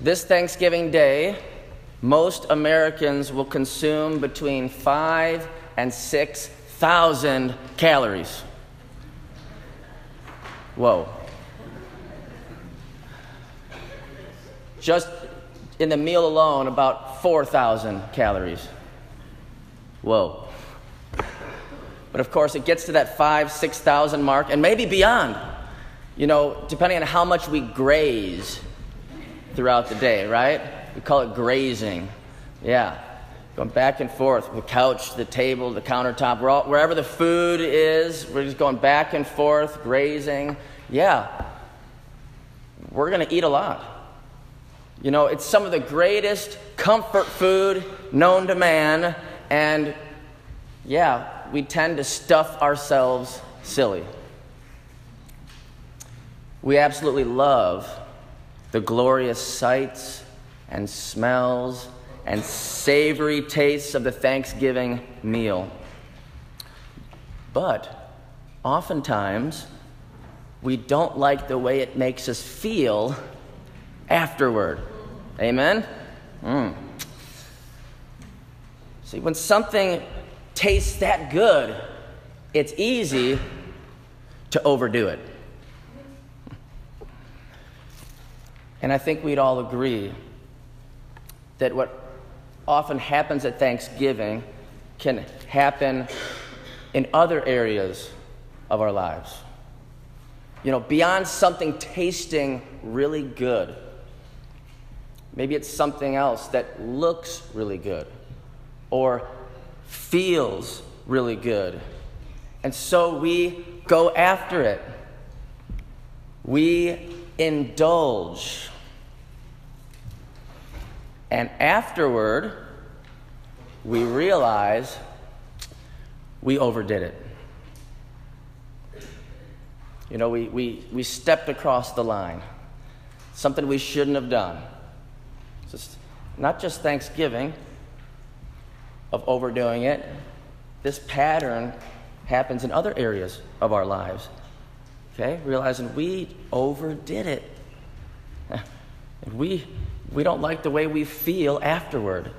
This Thanksgiving Day, most Americans will consume between five and six thousand calories. Whoa. Just in the meal alone, about 4,000 calories. Whoa. But of course, it gets to that five, 6,000 mark, and maybe beyond. You know, depending on how much we graze throughout the day, right? We call it grazing. Yeah. Going back and forth, the couch, the table, the countertop, all, wherever the food is, we're just going back and forth, grazing. Yeah. We're going to eat a lot. You know, it's some of the greatest comfort food known to man, and yeah, we tend to stuff ourselves silly. We absolutely love the glorious sights and smells and savory tastes of the Thanksgiving meal. But oftentimes, we don't like the way it makes us feel afterward. Amen? Mm. See, when something tastes that good, it's easy to overdo it. And I think we'd all agree that what often happens at Thanksgiving can happen in other areas of our lives. You know, beyond something tasting really good. Maybe it's something else that looks really good or feels really good. And so we go after it. We indulge. And afterward, we realize we overdid it. You know, we, we, we stepped across the line, something we shouldn't have done. Just, not just Thanksgiving of overdoing it, this pattern happens in other areas of our lives. Okay? Realizing we overdid it. We, we don't like the way we feel afterward.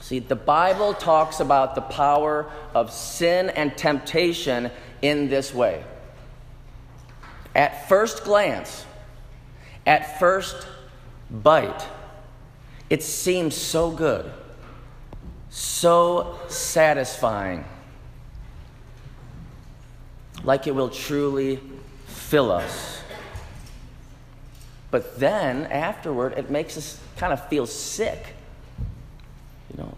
See, the Bible talks about the power of sin and temptation in this way. At first glance, at first bite, it seems so good, so satisfying, like it will truly fill us. But then afterward, it makes us kind of feel sick, you know,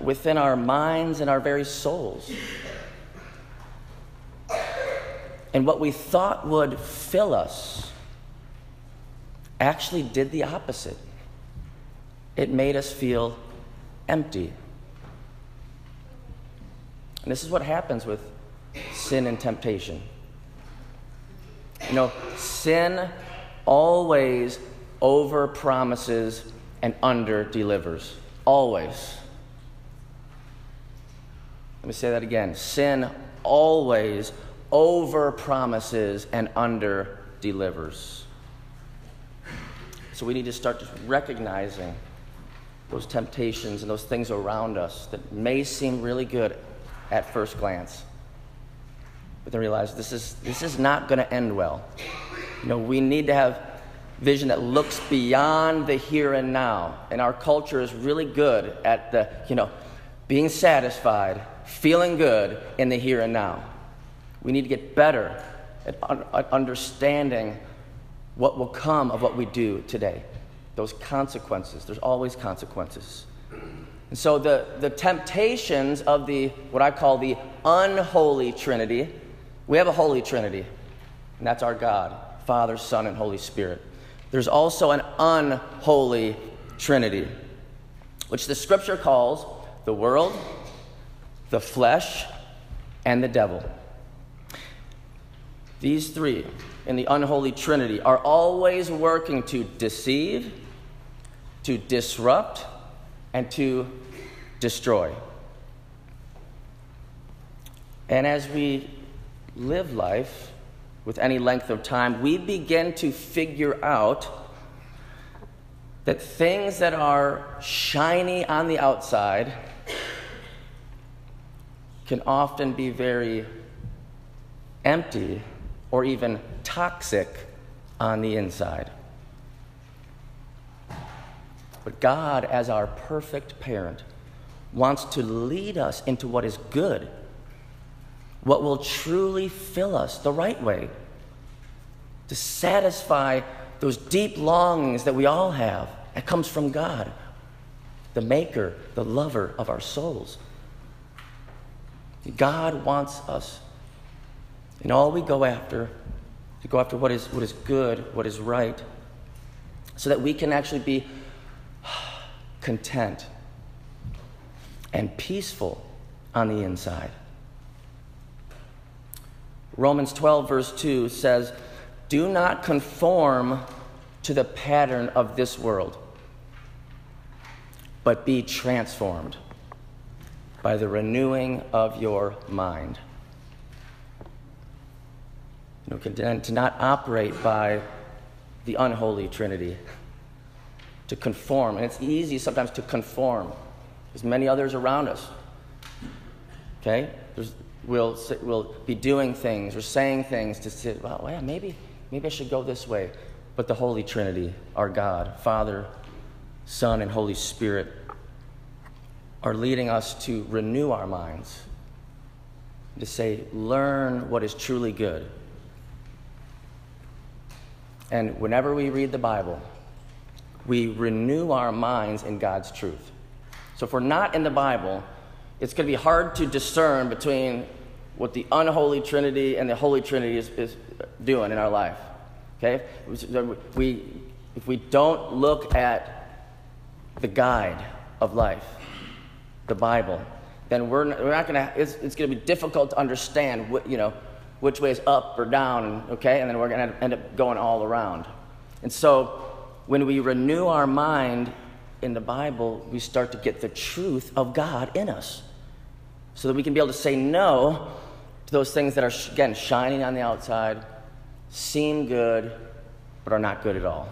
within our minds and our very souls. And what we thought would fill us actually did the opposite. It made us feel empty. And this is what happens with sin and temptation. You know, sin always over promises and under delivers. Always. Let me say that again. Sin always over promises and under delivers. So we need to start just recognizing those temptations and those things around us that may seem really good at first glance. But then realize this is, this is not going to end well. You know, we need to have vision that looks beyond the here and now. And our culture is really good at the, you know, being satisfied, feeling good in the here and now. We need to get better at, un- at understanding what will come of what we do today. Those consequences. There's always consequences. And so the, the temptations of the, what I call the unholy Trinity, we have a holy Trinity, and that's our God. Father, Son, and Holy Spirit. There's also an unholy Trinity, which the scripture calls the world, the flesh, and the devil. These three in the unholy Trinity are always working to deceive, to disrupt, and to destroy. And as we live life, with any length of time, we begin to figure out that things that are shiny on the outside can often be very empty or even toxic on the inside. But God, as our perfect parent, wants to lead us into what is good, what will truly fill us the right way, to satisfy those deep longings that we all have. It comes from God, the maker, the lover of our souls. God wants us in all we go after to go after what is, what is good, what is right, so that we can actually be content and peaceful on the inside. Romans 12, verse 2 says, Do not conform to the pattern of this world, but be transformed by the renewing of your mind. You know, to not operate by the unholy Trinity, to conform. And it's easy sometimes to conform. There's many others around us. Okay? There's, we'll, we'll be doing things or saying things to say, well, yeah, maybe, maybe I should go this way. But the Holy Trinity, our God, Father, Son, and Holy Spirit, are leading us to renew our minds, to say, learn what is truly good. And whenever we read the Bible, we renew our minds in God's truth. So if we're not in the Bible, it's going to be hard to discern between what the unholy Trinity and the Holy Trinity is, is doing in our life. Okay? We, if we don't look at the guide of life, the Bible, then we're not, we're not going to, it's, it's going to be difficult to understand, what, you know, which way is up or down, okay? And then we're going to end up going all around. And so when we renew our mind in the Bible, we start to get the truth of God in us. So that we can be able to say no to those things that are, again, shining on the outside, seem good, but are not good at all.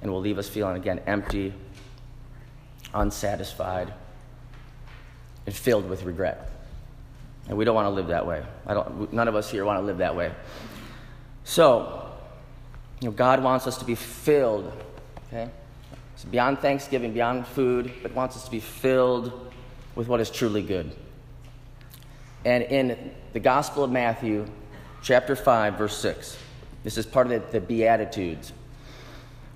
And will leave us feeling, again, empty, unsatisfied, and filled with regret. And we don't want to live that way. I don't, none of us here want to live that way. So, you know, God wants us to be filled, okay? So beyond Thanksgiving, beyond food, but wants us to be filled with what is truly good. And in the Gospel of Matthew, chapter 5, verse 6, this is part of the, the Beatitudes.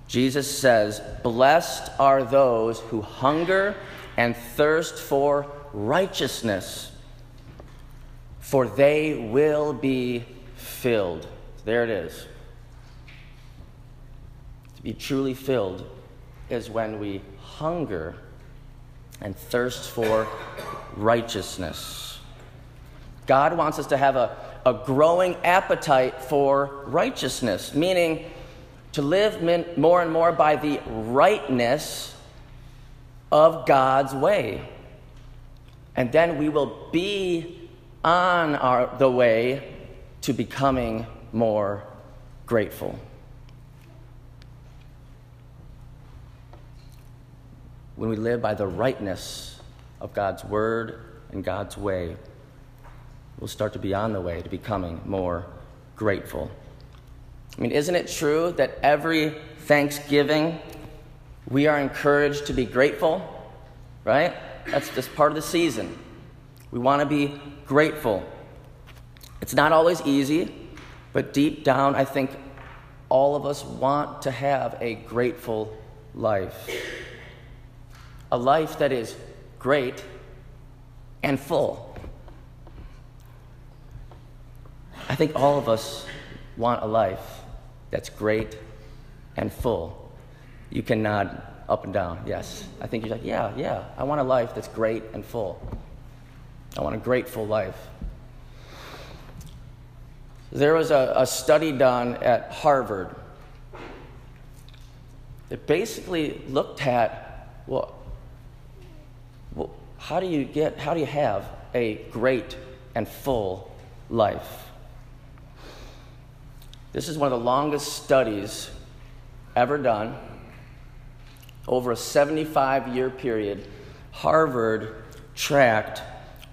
Jesus says, Blessed are those who hunger and thirst for righteousness, for they will be filled. There it is. To be truly filled is when we hunger and thirst for righteousness. God wants us to have a, a growing appetite for righteousness, meaning to live more and more by the rightness of God's way. And then we will be on our, the way to becoming more grateful. When we live by the rightness of God's word and God's way, we'll start to be on the way to becoming more grateful. I mean, isn't it true that every Thanksgiving we are encouraged to be grateful? Right? That's just part of the season. We want to be grateful. It's not always easy, but deep down, I think all of us want to have a grateful life. A life that is great and full. I think all of us want a life that's great and full. You can nod up and down, yes. I think you're like, yeah, yeah, I want a life that's great and full. I want a grateful life. There was a, a study done at Harvard that basically looked at well, well, how do you get, how do you have a great and full life? This is one of the longest studies ever done over a 75 year period, Harvard tracked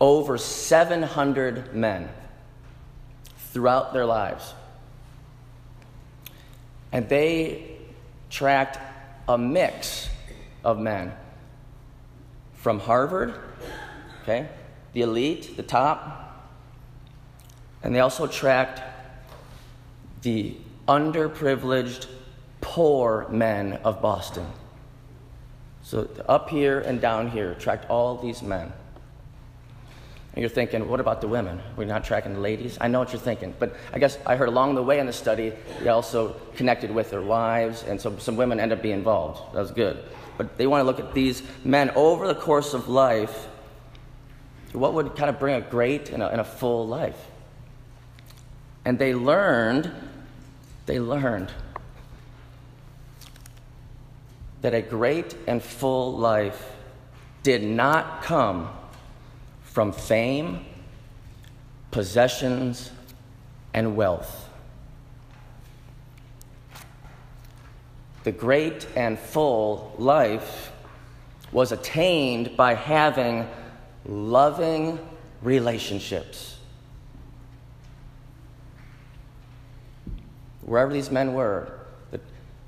over 700 men throughout their lives. And they tracked a mix of men from Harvard, okay, the elite, the top, and they also tracked the underprivileged, poor men of Boston. So up here and down here, tracked all these men. And you're thinking, what about the women? We're not tracking the ladies? I know what you're thinking, but I guess I heard along the way in the study, they also connected with their wives, and so some women end up being involved. That was good. But they want to look at these men over the course of life. What would kind of bring a great and a, and a full life? And they learned, they learned that a great and full life did not come from fame, possessions, and wealth. The great and full life was attained by having loving relationships. Wherever these men were, the,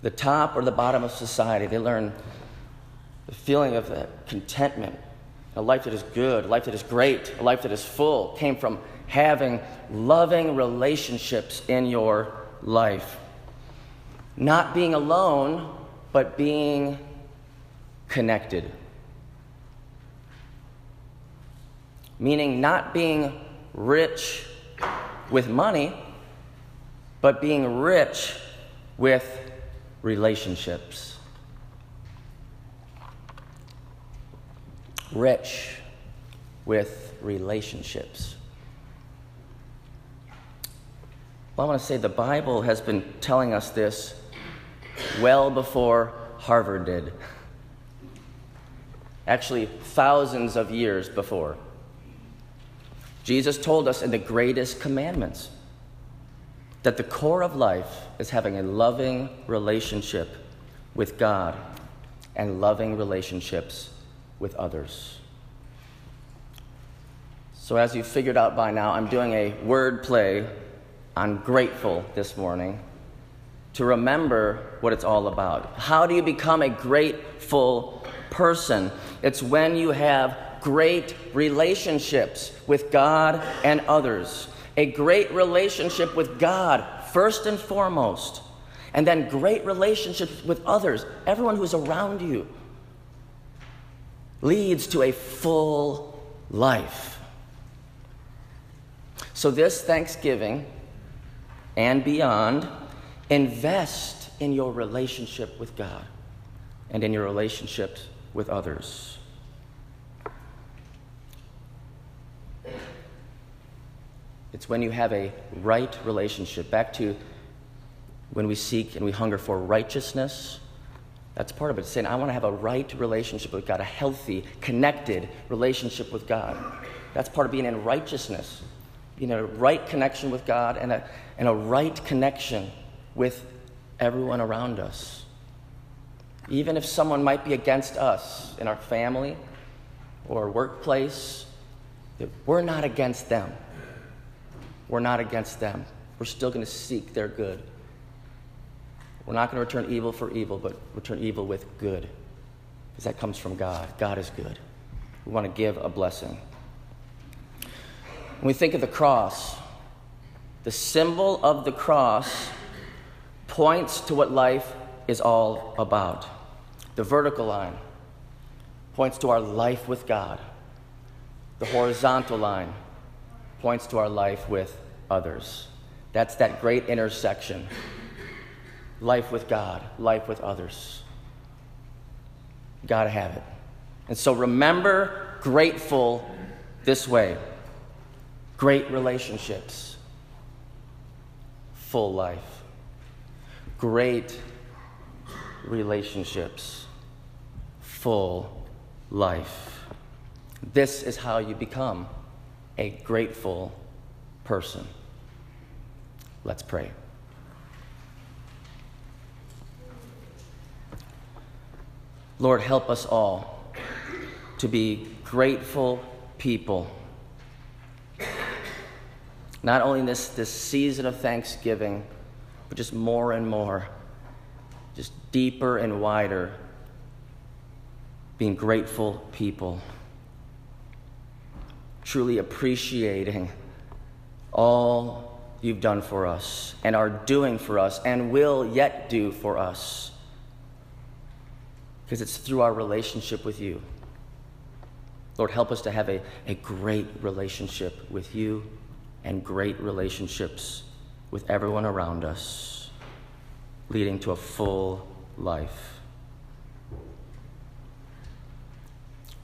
the top or the bottom of society, they learned the feeling of contentment a life that is good, a life that is great, a life that is full came from having loving relationships in your life. Not being alone, but being connected. Meaning not being rich with money, but being rich with relationships. rich with relationships. Well, I want to say the Bible has been telling us this well before Harvard did. Actually, thousands of years before. Jesus told us in the greatest commandments that the core of life is having a loving relationship with God and loving relationships with others. So, as you've figured out by now, I'm doing a word play on grateful this morning to remember what it's all about. How do you become a grateful person? It's when you have great relationships with God and others. A great relationship with God, first and foremost, and then great relationships with others, everyone who's around you, leads to a full life. So, this Thanksgiving and beyond, invest in your relationship with God and in your relationships with others. It's when you have a right relationship. Back to when we seek and we hunger for righteousness that's part of it. saying, I want to have a right relationship with God, a healthy, connected relationship with God. That's part of being in righteousness, being in a right connection with God and a, and a right connection with everyone around us. Even if someone might be against us in our family or workplace, we're not against them. We're not against them. We're still going to seek their good. We're not going to return evil for evil, but return evil with good. Because that comes from God. God is good. We want to give a blessing. When we think of the cross, the symbol of the cross points to what life is all about. The vertical line points to our life with God, the horizontal line points to our life with others. That's that great intersection life with God, life with others. Got to have it. And so remember grateful this way great relationships, full life, great relationships, full life. This is how you become a grateful person. Let's pray. Lord, help us all to be grateful people. Not only in this, this season of Thanksgiving, but just more and more, just deeper and wider, being grateful people. Truly appreciating all you've done for us and are doing for us and will yet do for us. Because it's through our relationship with you. Lord, help us to have a, a great relationship with you and great relationships with everyone around us, leading to a full life.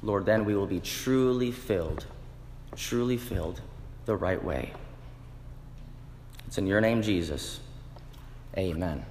Lord, then we will be truly filled, truly filled the right way. It's in your name, Jesus. Amen.